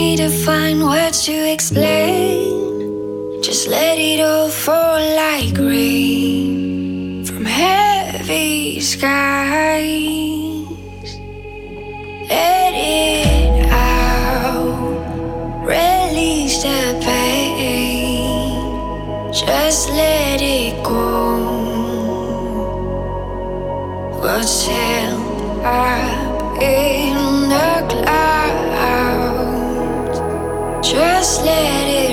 need to find words to explain. Just let it all fall like rain from heavy skies. Let it out, release the pain. Just let it go. What's held up in the clouds? Just let it